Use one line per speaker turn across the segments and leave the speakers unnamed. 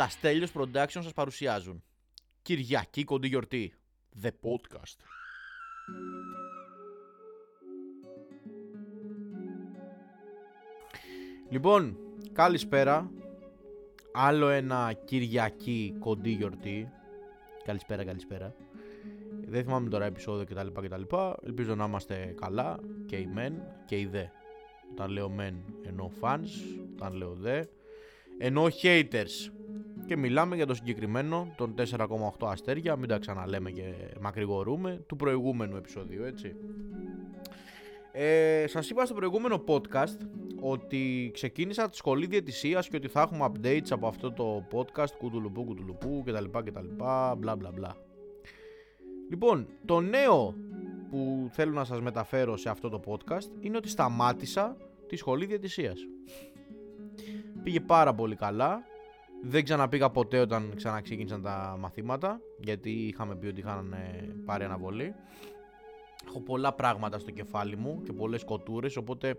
Τα Στέλιος Production σας παρουσιάζουν. Κυριακή κοντή γιορτή. The Podcast. Λοιπόν, καλησπέρα. Άλλο ένα Κυριακή κοντή γιορτή. Καλησπέρα, καλησπέρα. Δεν θυμάμαι τώρα επεισόδιο κτλ. κτλ. Ελπίζω να είμαστε καλά και οι μεν και οι δε. Όταν λέω μεν εννοώ fans, όταν λέω δε εννοώ haters. Και μιλάμε για το συγκεκριμένο, των 4,8 αστέρια, μην τα ξαναλέμε και μακρηγορούμε, του προηγούμενου επεισοδίου, έτσι. Ε, σας είπα στο προηγούμενο podcast ότι ξεκίνησα τη σχολή διαιτησίας και ότι θα έχουμε updates από αυτό το podcast κουτουλουπού κουτουλουπού κτλ κτλ μπλα μπλα μπλα Λοιπόν, το νέο που θέλω να σας μεταφέρω σε αυτό το podcast είναι ότι σταμάτησα τη σχολή διαιτησίας. Πήγε πάρα πολύ καλά. Δεν ξαναπήγα ποτέ όταν ξαναξεκίνησαν τα μαθήματα, γιατί είχαμε πει ότι είχαν ε, πάρει αναβολή. Έχω πολλά πράγματα στο κεφάλι μου και πολλές κοτούρες, οπότε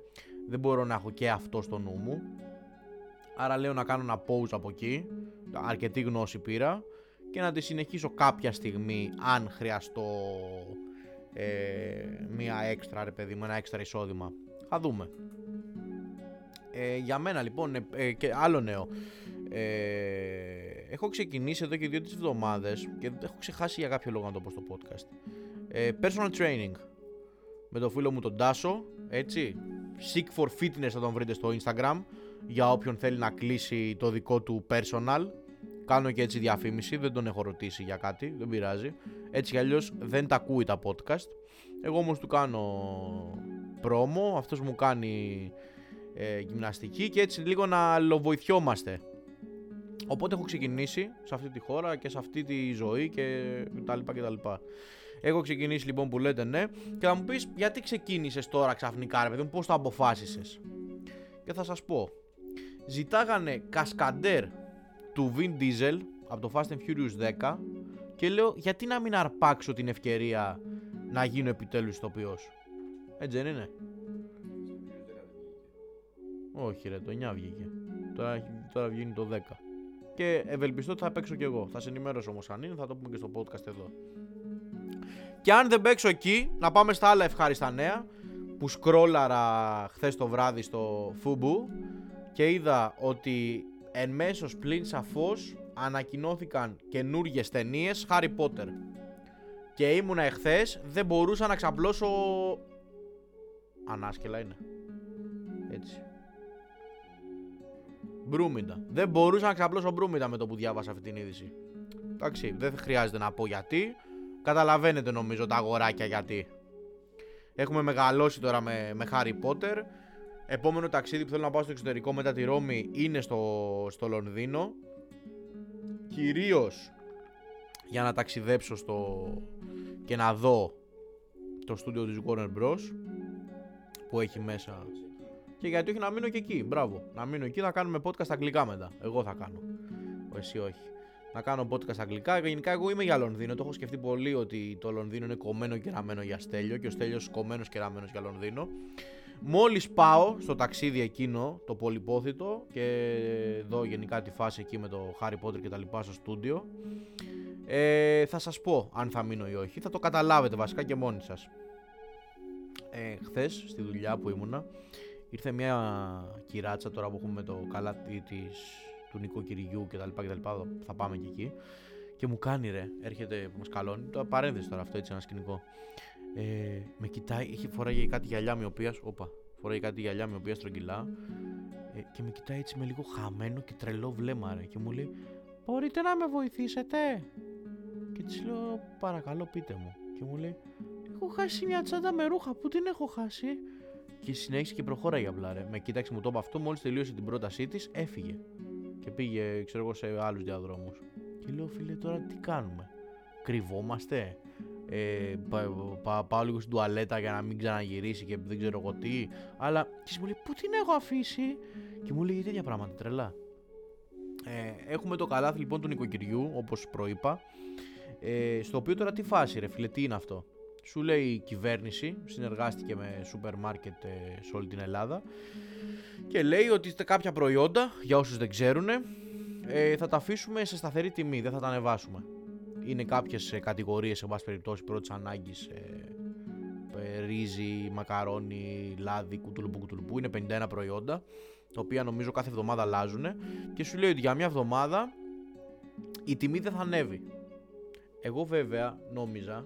δεν μπορώ να έχω και αυτό στο νου μου. Άρα λέω να κάνω ένα pause από εκεί, αρκετή γνώση πήρα και να τη συνεχίσω κάποια στιγμή αν χρειαστώ ε, μία έξτρα ρε παιδί μου, ένα έξτρα εισόδημα. Θα δούμε. Ε, για μένα λοιπόν ε, ε, και άλλο νέο ε, έχω ξεκινήσει εδώ και δύο τις εβδομάδες και έχω ξεχάσει για κάποιο λόγο να το πω στο podcast. Ε, personal training. Με το φίλο μου τον Τάσο έτσι. Seek for Fitness θα τον βρείτε στο Instagram για όποιον θέλει να κλείσει το δικό του personal. Κάνω και έτσι διαφήμιση δεν τον έχω ρωτήσει για κάτι δεν πειράζει. Έτσι κι αλλιώς δεν τα ακούει τα podcast. Εγώ όμως του κάνω πρόμο αυτός μου κάνει ε, γυμναστική και έτσι λίγο να αλλοβοηθιόμαστε. Οπότε έχω ξεκινήσει σε αυτή τη χώρα και σε αυτή τη ζωή και τα λοιπά και τα λοιπά. Έχω ξεκινήσει λοιπόν που λέτε ναι και θα μου πεις γιατί ξεκίνησες τώρα ξαφνικά ρε παιδί μου πώς το αποφάσισες; Και θα σας πω. Ζητάγανε κασκαντέρ του Vin Diesel από το Fast and Furious 10 και λέω γιατί να μην αρπάξω την ευκαιρία να γίνω επιτέλους ηθοποιός; Έτσι δεν είναι; Όχι ρε, το 9 βγήκε. Τώρα, τώρα βγαίνει το 10. Και ευελπιστώ ότι θα παίξω κι εγώ. Θα σε ενημέρωσω όμως αν είναι, θα το πούμε και στο podcast εδώ. Και αν δεν παίξω εκεί, να πάμε στα άλλα ευχάριστα νέα που σκρόλαρα χθες το βράδυ στο Fubu και είδα ότι εν μέσω πλην σαφώς ανακοινώθηκαν καινούργιες ταινίες Harry Potter. Και ήμουνα εχθές, δεν μπορούσα να ξαπλώσω... Ανάσκελα είναι. Έτσι. Μπρούμιντα. Δεν μπορούσα να ξαπλώσω μπρούμιντα με το που διάβασα αυτή την είδηση. Εντάξει, δεν χρειάζεται να πω γιατί. Καταλαβαίνετε νομίζω τα αγοράκια γιατί. Έχουμε μεγαλώσει τώρα με, με Harry Potter. Επόμενο ταξίδι που θέλω να πάω στο εξωτερικό μετά τη Ρώμη είναι στο, στο Λονδίνο. Κυρίως για να ταξιδέψω στο και να δω το στούντιο της Warner Bros που έχει μέσα και γιατί όχι να μείνω και εκεί. Μπράβο. Να μείνω εκεί, θα κάνουμε podcast αγγλικά μετά. Εγώ θα κάνω. Εσύ όχι. Να κάνω podcast αγγλικά. Γενικά, εγώ είμαι για Λονδίνο. Το έχω σκεφτεί πολύ ότι το Λονδίνο είναι κομμένο και ραμμένο για Στέλιο και ο Στέλιος κομμένος και ραμμένος για Λονδίνο. Μόλις πάω στο ταξίδι εκείνο, το πολυπόθητο και δω γενικά τη φάση εκεί με το Harry Potter και τα λοιπά στο στούντιο, ε, θα σας πω αν θα μείνω ή όχι. Θα το καταλάβετε βασικά και μόνοι σας. Ε, χθες στη δουλειά που ήμουνα Ήρθε μια κυράτσα τώρα που έχουμε το καλάτι της, του νοικοκυριού και τα λοιπά και τα λοιπά, θα πάμε και εκεί. Και μου κάνει ρε, έρχεται, μας καλώνει, το παρένθεση τώρα αυτό έτσι ένα σκηνικό. Ε, με κοιτάει, είχε φοράει κάτι γυαλιά με οποία, όπα, φοράει κάτι γυαλιά με οποία στρογγυλά. Ε, και με κοιτάει έτσι με λίγο χαμένο και τρελό βλέμμα ρε. Και μου λέει μπορείτε να με βοηθήσετε; Και της λέω παρακαλώ πείτε μου και μου λέει έχω χάσει μια τσάντα με ρούχα. Που την έχω χάσει; Και συνέχισε και προχώραγε απλά. Ρε. Με κοίταξε, μου το είπε αυτό. Μόλις τελείωσε την πρότασή της, έφυγε. Και πήγε, ξέρω εγώ, σε άλλους διαδρόμους. Και λέω, φίλε, τώρα τι κάνουμε; Κρυβόμαστε; Ε, πα, πάω λίγο στην τουαλέτα για να μην ξαναγυρίσει και δεν ξέρω εγώ τι. Αλλά και μου λέει, Πού την έχω αφήσει; Και μου λέει τέτοια πράγματα τρελά. Ε, έχουμε το καλάθι λοιπόν του νοικοκυριού, όπως προείπα. Ε, στο οποίο τώρα τι φάση, ρε φίλε, τι είναι αυτό; Σου λέει η κυβέρνηση, συνεργάστηκε με σούπερ μάρκετ σε όλη την Ελλάδα και λέει ότι κάποια προϊόντα, για όσους δεν ξέρουν, ε, θα τα αφήσουμε σε σταθερή τιμή, δεν θα τα ανεβάσουμε. Είναι κάποιες ε, κατηγορίες, σε βάση περιπτώσει, πρώτης ανάγκης, ε, ε, ρύζι, μακαρόνι, λάδι, κουτουλουπού, κουτουλουπού. Είναι 51 προϊόντα, τα οποία νομίζω κάθε εβδομάδα αλλάζουν και σου λέει ότι για μια εβδομάδα η τιμή δεν θα ανέβει. Εγώ βέβαια νόμιζα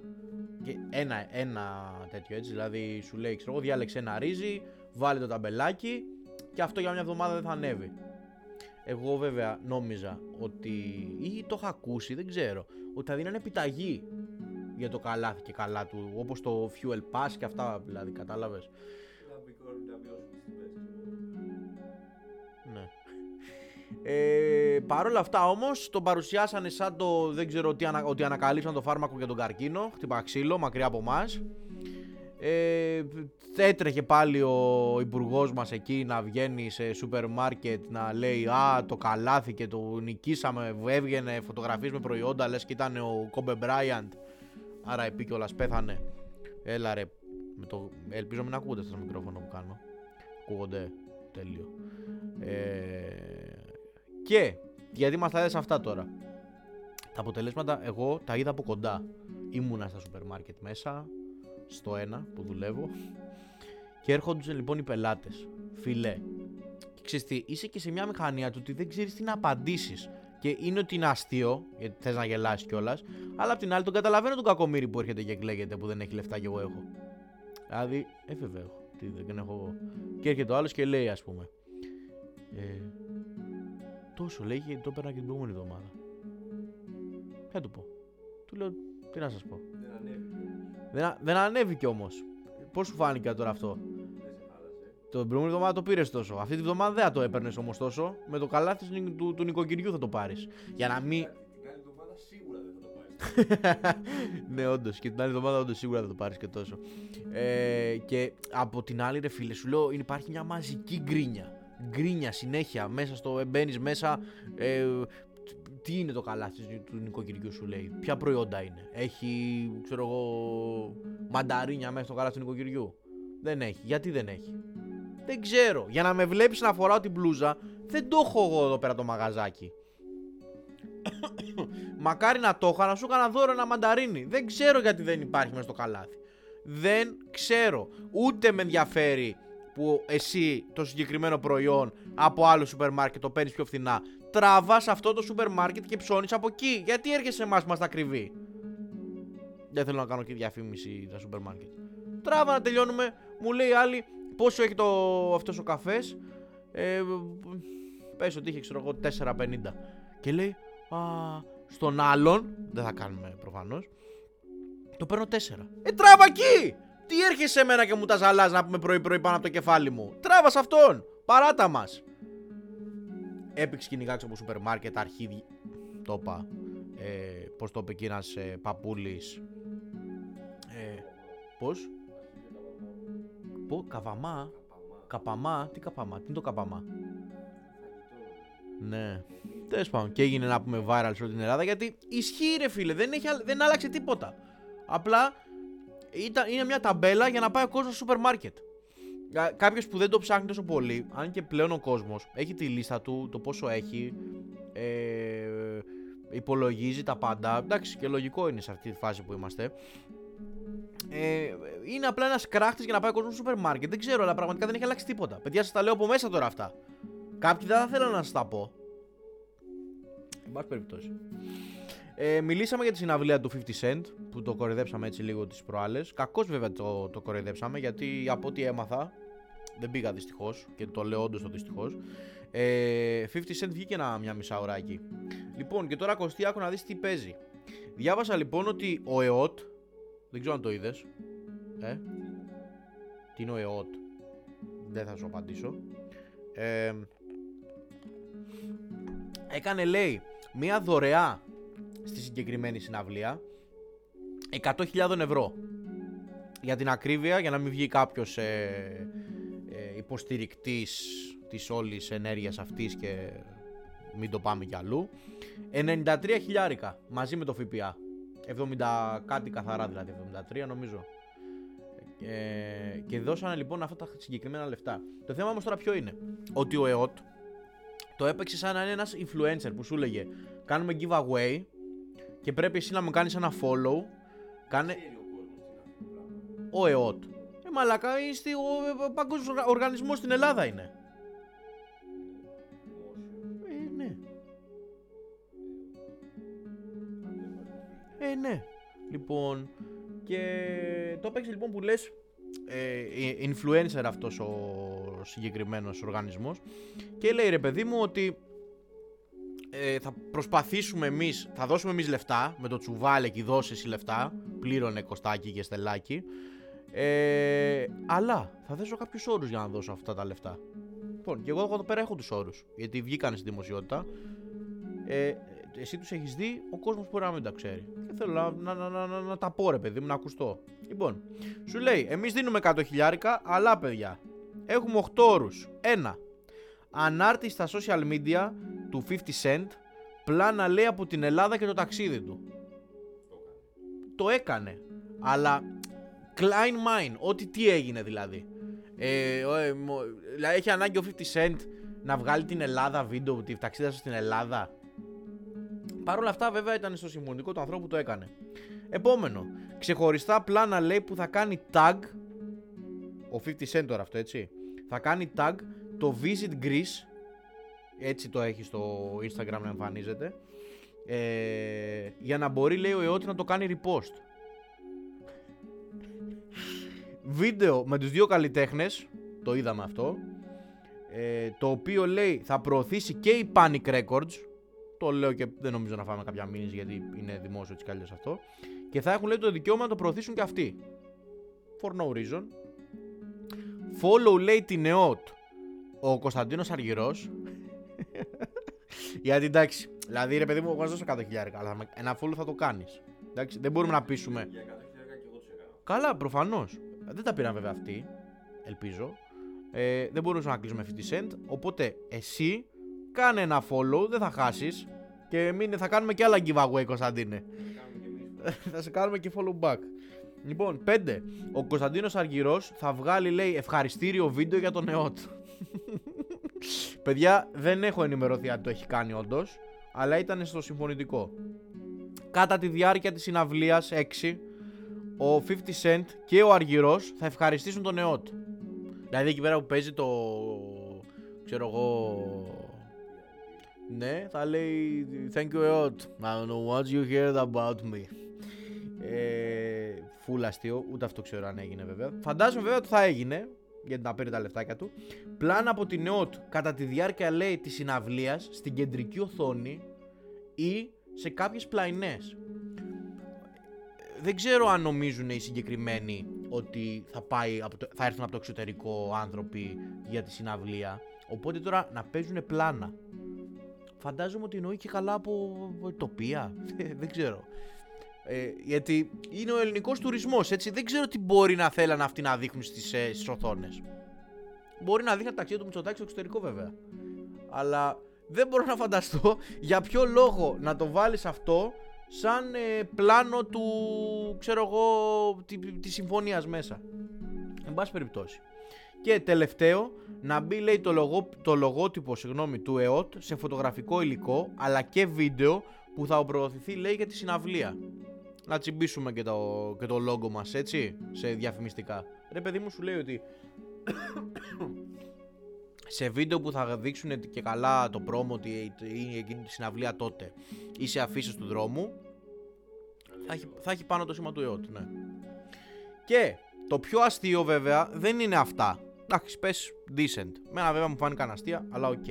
και ένα, ένα τέτοιο έτσι, δηλαδή σου λέει, ξέρω εγώ, διάλεξε ένα ρύζι, βάλε το ταμπελάκι και αυτό για μια εβδομάδα δεν θα ανέβει. Εγώ βέβαια νόμιζα ότι, ή το είχα ακούσει, δεν ξέρω, ότι θα δίνανε επιταγή για το καλάθι και καλά του, όπως το fuel pass και αυτά δηλαδή, κατάλαβες. Ναι. Ε, Παρ' όλα αυτά όμως τον παρουσιάσανε σαν το δεν ξέρω τι, ανα, ότι ανακαλύψαν το φάρμακο για τον καρκίνο, χτυπά ξύλο μακριά από εμάς. Ε, έτρεχε πάλι ο υπουργός μας εκεί να βγαίνει σε σούπερ μάρκετ να λέει Α, το καλάθι και το νικήσαμε. Έβγαινε φωτογραφίες με προϊόντα, λες και ήταν ο Κόμπε Μπράιαντ. Άρα επί κιόλας πέθανε. Έλα ρε. Με το... Ελπίζω μην ακούγονται στο μικρόφωνο που κάνω. Ακούγονται. Τέλειο. Ε... Και γιατί μα τα έδεσαι αυτά τώρα. Τα αποτελέσματα εγώ τα είδα από κοντά. Ήμουνα στα σούπερ μάρκετ μέσα, στο ένα που δουλεύω. Και έρχονται λοιπόν οι πελάτες. Φιλέ. Και ξέρεις τι, είσαι και σε μια μηχανία του ότι δεν ξέρεις τι να απαντήσεις. Και είναι ότι είναι αστείο, γιατί θες να γελάσει κιόλας. Αλλά απ' την άλλη τον καταλαβαίνω τον κακομίρι που έρχεται και κλαίγεται που δεν έχει λεφτά κι εγώ έχω. Δηλαδή, ε, βέβαια έχω. Τι δεν έχω εγώ. Και έρχεται ο άλλος και λέει, ας πούμε. Ε, τόσο λέει και το έπαιρνα και την προηγούμενη εβδομάδα. Ποια του πω. Του λέω, τι να σας πω.
Δεν ανέβηκε.
Δεν, δεν ανέβηκε όμως. Πώς σου φάνηκε τώρα αυτό; Το προηγούμενη εβδομάδα το πήρες τόσο. Αυτή τη βδομάδα δεν θα το έπαιρνες όμως τόσο. Με το καλάθι του, του, του νοικοκυριού θα το πάρεις. Για να μην.
Την άλλη εβδομάδα σίγουρα δεν θα το πάρεις.
ναι, όντως. Και την άλλη εβδομάδα όντως σίγουρα θα το πάρεις και τόσο. Ε, και από την άλλη, ρε φίλε, σου λέω υπάρχει μια μαζική γκρίνια. Γκρίνια συνέχεια. Μέσα στο. Μπαίνεις μέσα. Ε, τι είναι το καλάθι του- του νοικοκυριού σου λέει. Ποια προϊόντα είναι. Έχει, ξέρω εγώ, μανταρίνια μέσα στο καλάθι του νοικοκυριού. Δεν έχει. Γιατί δεν έχει; Δεν ξέρω. Για να με βλέπεις να φοράω την μπλούζα, δεν το έχω εγώ εδώ πέρα το μαγαζάκι. Μακάρι να το είχα να σου έκανα δώρο ένα μανταρίνι. Δεν ξέρω γιατί δεν υπάρχει μέσα στο καλάθι. Δεν ξέρω. Ούτε με ενδιαφέρει που εσύ το συγκεκριμένο προϊόν από άλλο σούπερ μάρκετ το παίρνεις πιο φθηνά. Τραβάς αυτό το σούπερ μάρκετ και ψώνεις από εκεί. Γιατί έρχεσαι εμάς που μας τα κρυβεί; Δεν θέλω να κάνω και διαφήμιση τα σούπερ μάρκετ. Τράβα να τελειώνουμε. Μου λέει άλλη πόσο έχει το, αυτός ο καφές; Ε, πες ότι είχε ξέρω εγώ 4,50. Και λέει α, στον άλλον, δεν θα κάνουμε προφανώς, το παίρνω 4. Ε, τράβα εκεί! Τι έρχεσαι εμένα και μου τα ζαλάς να πούμε πρωί πρωί πάνω από το κεφάλι μου; Τράβας σε αυτόν! Παράτα μας! Έπαιξε κυνηγάξε από σούπερ μάρκετ, αρχίδι. Το είπα. Ε, πώς το είπε εκεί ένας ε, παππούλης. Ε, πώς; Πω, καβαμά. Καπαμά. Τι καπαμά, τι είναι το καπαμά; Ναι. Τέλος πάντων. Και έγινε να πούμε viral σε όλη την Ελλάδα γιατί ισχύει ρε φίλε. Δεν, έχει, άλλ- δεν άλλαξε τίποτα. Απλά ήταν, είναι μια ταμπέλα για να πάει ο κόσμος στο σούπερ μάρκετ. Κάποιος που δεν το ψάχνει τόσο πολύ, αν και πλέον ο κόσμος έχει τη λίστα του, το πόσο έχει, ε, υπολογίζει τα πάντα. Εντάξει, και λογικό είναι σε αυτή τη φάση που είμαστε. Ε, είναι απλά ένας κράχτης για να πάει ο κόσμος στο σούπερ μάρκετ. Δεν ξέρω, αλλά πραγματικά δεν έχει αλλάξει τίποτα. Παιδιά, σας τα λέω από μέσα τώρα αυτά. Κάποιοι δεν θα θέλουν να σας τα πω. Εν πάση περιπτώσει. Ε, μιλήσαμε για τη συναυλία του 50 Cent που το κοροϊδέψαμε έτσι λίγο τις προάλλες. Κακώς βέβαια το, το κοροϊδέψαμε γιατί από ό,τι έμαθα δεν πήγα δυστυχώς και το λέω όντως το δυστυχώς. Ε, 50 Cent βγήκε ένα, μια μισά ωράκι. Λοιπόν, και τώρα Κωστή, άκου να δεις τι παίζει. Διάβασα λοιπόν ότι ο ΕΟΤ, δεν ξέρω αν το είδες. Ε, τι είναι ο ΕΟΤ, δεν θα σου απαντήσω. Ε, έκανε λέει μία δωρεά στη συγκεκριμένη συναυλία 100.000 ευρώ. Για την ακρίβεια, για να μην βγει κάποιος ε, ε, υποστηρικτής της όλης ενέργειας αυτής και μην το πάμε κι αλλού. 93 χιλιάρικα μαζί με το ΦΠΑ. 70 κάτι καθαρά δηλαδή, 73 νομίζω. Ε, και δώσανε λοιπόν αυτά τα συγκεκριμένα λεφτά. Το θέμα όμως τώρα ποιο είναι. Ότι ο ΕΟΤ Το έπαιξε σαν να είναι ένας influencer που σου έλεγε Κάνουμε giveaway και πρέπει εσύ να μου κάνεις ένα follow Κάνε
Ξέρει ο κόσμος τι είναι αυτό το πράγμα.
ο ΕΟΤ Ε μαλακά είστε ο ε, παγκόσμιος οργα- οργανισμός στην Ελλάδα είναι
Δημόσιο.
Ε ναι
Αν δεν υπάρχει
Ε, ναι. Λοιπόν, και το έπαιξε λοιπόν που λες ε, influencer αυτός ο συγκεκριμένος οργανισμός και λέει ρε παιδί μου ότι ε, θα προσπαθήσουμε εμείς, θα δώσουμε εμείς λεφτά με το τσουβάλε και δώσεις εσύ λεφτά, πλήρωνε κοστάκι και στελάκι ε, αλλά θα θέσω κάποιους όρους για να δώσω αυτά τα λεφτά. Λοιπόν, και εγώ εδώ πέρα έχω τους όρους, γιατί βγήκαν στην δημοσιότητα ε, εσύ τους έχεις δει, ο κόσμος μπορεί να μην τα ξέρει. Και θέλω να, να, να, να, να, να τα πω ρε παιδί μου, να ακουστώ. Λοιπόν, σου λέει, εμείς δίνουμε 100 χιλιάρικα, αλλά παιδιά, έχουμε 8 όρους. Ένα, ανάρτηση στα social media του 50 Cent, πλάνα λέει από την Ελλάδα και το ταξίδι του. Το έκανε. Αλλά, Klein Mine, ό,τι τι έγινε δηλαδή. Ε, ο, ε, μο- δηλαδή έχει ανάγκη ο 50 Cent να βγάλει την Ελλάδα βίντεο, τη ταξίδα στην Ελλάδα. Παρ' όλα αυτά, βέβαια, ήταν στο συμφωνικό του ανθρώπου που το έκανε. Επόμενο. Ξεχωριστά πλάνα λέει που θα κάνει tag. Ο 50 Cent τώρα αυτό, έτσι. Θα κάνει tag το Visit Greece. Έτσι το έχει στο Instagram να εμφανίζεται. Ε, για να μπορεί, λέει ο ΕΟΤ, να το κάνει repost. Βίντεο με τους δύο καλλιτέχνες. Το είδαμε αυτό. Ε, το οποίο λέει θα προωθήσει και η Panic Records το λέω και δεν νομίζω να φάμε κάποια μήνυση γιατί είναι δημόσιο έτσι κι αλλιώς αυτό. Και θα έχουν λέει το δικαίωμα να το προωθήσουν και αυτοί. For no reason. Follow λέει την ΕΟΤ ο Κωνσταντίνος Αργυρός. γιατί εντάξει, δηλαδή ρε παιδί μου, εγώ να σου δώσω 100 χιλιάρικα, αλλά θα με- ένα follow θα το κάνεις. Εντάξει, δεν μπορούμε να πείσουμε.
Για 100 χιλιάρικα και εγώ τους έκανα.
Καλά, προφανώς. Δεν τα πήραν βέβαια αυτοί. Ελπίζω. Ε, δεν μπορούσαμε να κλείσουμε 50 cent. Οπότε εσύ κάνε ένα follow, δεν θα χάσεις. Και μην, θα κάνουμε και άλλα giveaway, Κωνσταντίνε.
Θα κάνουμε κι εμείς.
θα σε κάνουμε και follow back. Λοιπόν, 5. Ο Κωνσταντίνος Αργυρός θα βγάλει, λέει, ευχαριστήριο βίντεο για τον ΕΟΤ. Παιδιά, δεν έχω ενημερωθεί αν το έχει κάνει όντως, αλλά ήταν στο συμφωνητικό. Κατά τη διάρκεια της συναυλίας 6, ο 50 Cent και ο Αργυρός θα ευχαριστήσουν τον ΕΟΤ. Δηλαδή εκεί πέρα που παίζει το... ξέρω εγώ... Ναι, θα λέει Thank you ΕΟΤ. I don't know what you heard about me. Ε, φουλ αστείο, ούτε αυτό ξέρω αν έγινε βέβαια. Φαντάζομαι βέβαια ότι θα έγινε, γιατί να παίρνει τα λεφτάκια του. Πλάνα από την ΕΟΤ κατά τη διάρκεια λέει της συναυλίας στην κεντρική οθόνη ή σε κάποιες πλαϊνές. Δεν ξέρω αν νομίζουν οι συγκεκριμένοι ότι θα, πάει από το, θα έρθουν από το εξωτερικό άνθρωποι για τη συναυλία. Οπότε τώρα να παίζουν πλάνα. Φαντάζομαι ότι εννοεί και καλά από από τοπία. Δεν ξέρω. Ε, γιατί είναι ο ελληνικός τουρισμός, έτσι. Δεν ξέρω τι μπορεί να θέλανε αυτοί να δείχνουν στις, ε, στις οθόνες. Μπορεί να δείχνει ταξίδι του Μητσοτάκη στο εξωτερικό βέβαια. Αλλά δεν μπορώ να φανταστώ για ποιο λόγο να το βάλεις αυτό σαν ε, πλάνο του, ξέρω εγώ, τη, της συμφωνίας μέσα. Εν πάση περιπτώσει. Και τελευταίο, να μπει λέει το, λογό, το λογότυπο συγγνώμη, του ΕΟΤ σε φωτογραφικό υλικό αλλά και βίντεο που θα προωθηθεί λέει για τη συναυλία. Να τσιμπήσουμε και το, και το logo μας έτσι, σε διαφημιστικά. Ρε παιδί μου σου λέει ότι σε βίντεο που θα δείξουν και καλά το promo ότι είναι εκείνη τη συναυλία τότε ή σε αφίσες του δρόμου θα έχει, θα έχει πάνω το σήμα του ΕΟΤ, ναι. Και το πιο αστείο βέβαια δεν είναι αυτά. Εντάξει, πες decent. Μένα βέβαια μου φάνηκαν αστεία, αλλά οκ.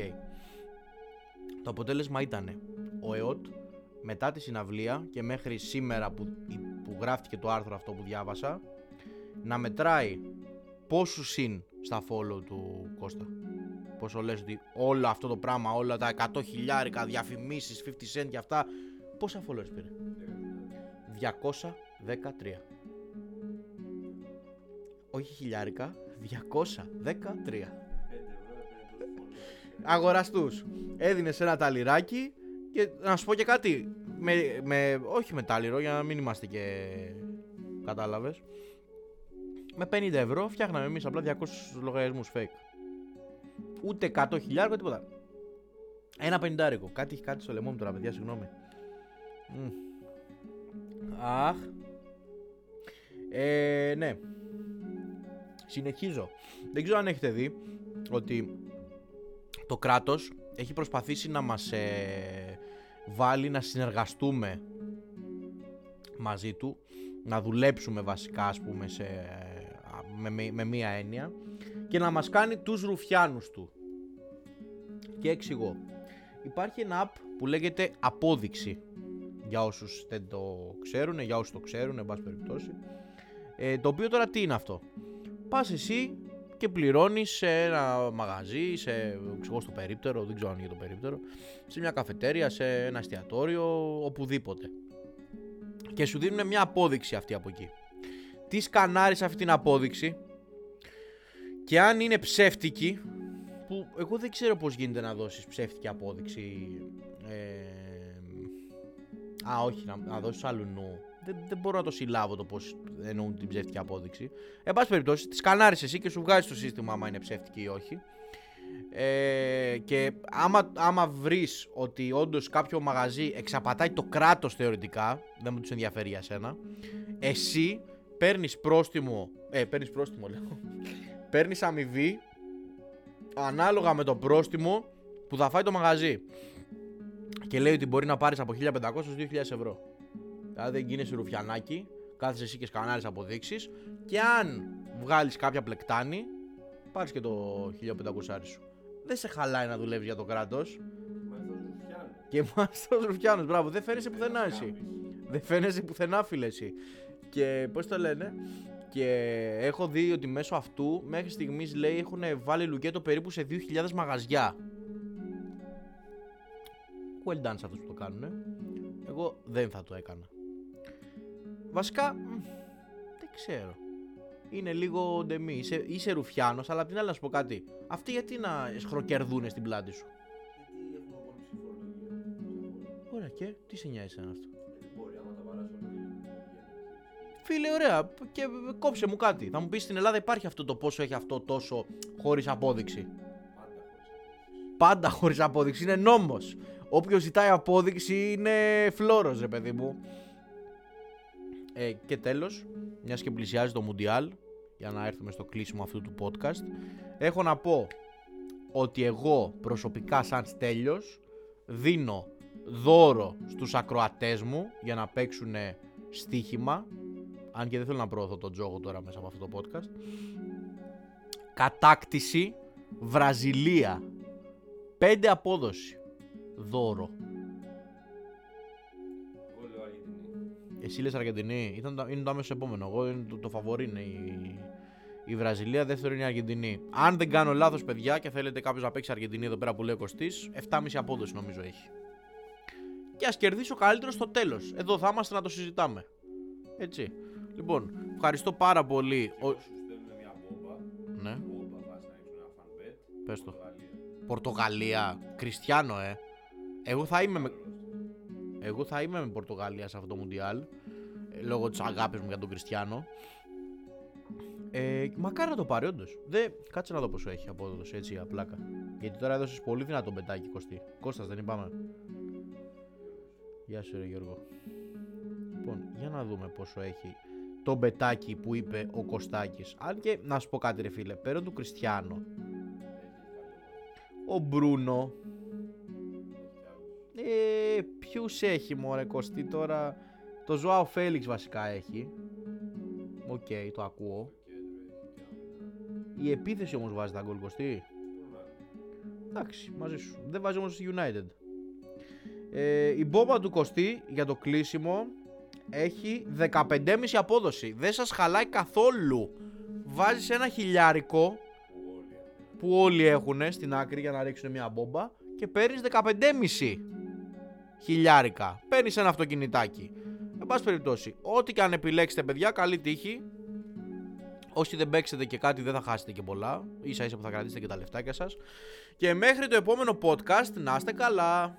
Το αποτέλεσμα ήταν ο ΕΟΤ μετά τη συναυλία και μέχρι σήμερα που, που γράφτηκε το άρθρο αυτό που διάβασα να μετράει πόσους είναι στα follow του Κώστα. Πόσο λες ότι όλο αυτό το πράγμα, όλα τα 100 χιλιάρικα, διαφημίσεις, 50 cent και αυτά, πόσα followers πήρε; 213. Όχι χιλιάρικα, 213. Αγοραστούς. Έδινες ένα ταλιράκι και να σου πω και κάτι. Με, με, όχι με τάλιρο για να μην είμαστε και. Κατάλαβες. Με 50 ευρώ φτιάχναμε εμείς απλά 200 λογαριασμούς fake. Ούτε 100 χιλιάρια, τίποτα. Ένα πενιντάρικο. Κάτι έχει κάτι στο λαιμό μου τώρα, παιδιά, συγγνώμη. Μμ. Αχ. Ε, ναι. Συνεχίζω. Δεν ξέρω αν έχετε δει ότι το κράτος έχει προσπαθήσει να μας ε, βάλει να συνεργαστούμε μαζί του, να δουλέψουμε βασικά ας πούμε σε, με, με, με μία έννοια και να μας κάνει τους ρουφιάνους του. Και εξηγώ. Υπάρχει ένα app που λέγεται απόδειξη για όσους δεν το ξέρουν, για όσους το ξέρουν, εν πάση περιπτώσει. Ε, το οποίο τώρα τι είναι αυτό; Πας εσύ και πληρώνεις σε ένα μαγαζί, σε, ξέρω, στο περίπτερο, δεν ξέρω αν είναι για το περίπτερο, σε μια καφετέρια, σε ένα εστιατόριο, οπουδήποτε. Και σου δίνουν μια απόδειξη αυτή από εκεί. Τι σκανάρεις αυτή την απόδειξη; Και αν είναι ψεύτικη, που εγώ δεν ξέρω πώς γίνεται να δώσεις ψεύτικη απόδειξη. Ε, α, όχι, να, να δώσεις άλλου νου. Δεν, δεν μπορώ να το συλλάβω το πώς εννοούν την ψεύτικη απόδειξη. Εν πάση περιπτώσει, τη σκανάρεις εσύ και σου βγάζει το σύστημα άμα είναι ψεύτικη ή όχι. Ε, και άμα, άμα βρεις ότι όντως κάποιο μαγαζί εξαπατάει το κράτος θεωρητικά, δεν μου τους ενδιαφέρει για σένα, εσύ παίρνεις πρόστιμο. Ε, παίρνεις πρόστιμο, λέω. Παίρνεις αμοιβή ανάλογα με το πρόστιμο που θα φάει το μαγαζί. Και λέει ότι μπορεί να πάρεις από 1500 έως 2000 ευρώ. Δηλαδή δεν γίνεσαι ρουφιανάκι, κάθεσαι εσύ και σκανάρεις αποδείξεις και αν βγάλεις κάποια πλεκτάνη, πάρεις και το 1500 σου. Δεν σε χαλάει να δουλεύεις για το κράτος.
Μα αυτό ρουφιάνο.
Και μάλιστα ο Ρουφιάνος, μπράβο, δεν φαίνεσαι πουθενά εσύ. Δεν φαίνεσαι πουθενά, φίλε εσύ. Και πώς το λένε, και έχω δει ότι μέσω αυτού μέχρι στιγμής λέει έχουν βάλει λουκέτο περίπου σε 2.000 μαγαζιά. Well done σε αυτούς που το κάνουν. Εγώ δεν θα το έκανα. Βασικά, μ, δεν ξέρω. Είναι λίγο ντεμή. Είσαι, είσαι ρουφιάνος, αλλά απ' την άλλη να σου πω κάτι. Αυτοί γιατί να σχροκερδούνε στην πλάτη σου;
Γιατί έχουμε απόλυψη φορολογία.
Ωραία και τι σε νοιάζει εσένα αυτό;
Δεν μπορεί, άμα τα βαράς όλα. δεν γίνεται.
Φίλε, ωραία. Και κόψε μου κάτι. Θα μου πεις στην Ελλάδα υπάρχει αυτό το πόσο έχει αυτό τόσο χωρίς απόδειξη;
Πάντα χωρίς απόδειξη.
Πάντα χωρίς απόδειξη. Είναι νόμος. Όποιος ζητάει απόδειξη είναι φλόρος, ρε παιδί μου. Ε, και τέλος, μιας και πλησιάζει το Μουντιάλ, για να έρθουμε στο κλείσιμο αυτού του podcast, έχω να πω ότι εγώ προσωπικά σαν στέλιος δίνω δώρο στους ακροατές μου για να παίξουν στοίχημα αν και δεν θέλω να προωθώ τον τζόγο τώρα μέσα από αυτό το podcast. Κατάκτηση Βραζιλία. 5 απόδοση. Δώρο εσύ λες Αργεντινή ήταν, το- είναι το άμεσο επόμενο εγώ είναι το, το φαβορί είναι η, η Βραζιλία δεύτερο είναι η Αργεντινή αν δεν κάνω λάθος παιδιά και θέλετε κάποιος να παίξει Αργεντινή εδώ πέρα που λέει ο Κωστής 7,5 απόδοση νομίζω έχει και ας κερδίσει ο καλύτερος στο τέλος εδώ θα είμαστε να το συζητάμε έτσι λοιπόν ευχαριστώ πάρα πολύ ο...
Εγώ σου στέλνουν μια μπόμπα.
ναι
Μπόμπα βάζει να ρίξουν ένα fan bet.
πες το
Πορτογαλία.
Πορτογαλία. Κριστιανό, ε. Εγώ θα είμαι με, εγώ θα είμαι με Πορτογαλία σε αυτό το Μουντιάλ. ε, Λόγω της αγάπης μου για τον Κριστιανό. Ε, μακάρι να το πάρει, όντως. Κάτσε να δω πόσο έχει απόδοση έτσι απλάκα. Γιατί τώρα έδωσες πολύ δυνατό πετάκι Κωστή. Κώστας δεν είπαμε. Γεια σου, ρε Γιώργο. Λοιπόν, για να δούμε πόσο έχει το μπετάκι που είπε ο Κωστάκης. Αν και να σου πω κάτι, ρε φίλε, πέραν του Κριστιανό, ο Μπρούνο. Ε, ποιους έχει μωρέ Κωστή τώρα. Το Ζωάο Φέλιξ βασικά έχει. Οκ, το ακούω. Η επίθεση όμως βάζει τα γκολ Κωστή. Εντάξει, μαζί σου. Δεν βάζει όμως στη United. Ε, η μπόμπα του Κωστή για το κλείσιμο έχει 15,5 απόδοση. Δεν σας χαλάει καθόλου. Βάζεις ένα χιλιάρικο που όλοι έχουν στην άκρη για να ρίξουν μια μπόμπα και παίρνεις 15,5 χιλιάρικα. Παίρνεις ένα αυτοκινητάκι. Εν πάση περιπτώσει, ό,τι και αν επιλέξετε, παιδιά, καλή τύχη. Όσοι δεν παίξετε και κάτι, δεν θα χάσετε και πολλά. σα ίσα που θα κρατήσετε και τα λεφτάκια σας. Και μέχρι το επόμενο podcast, να είστε καλά.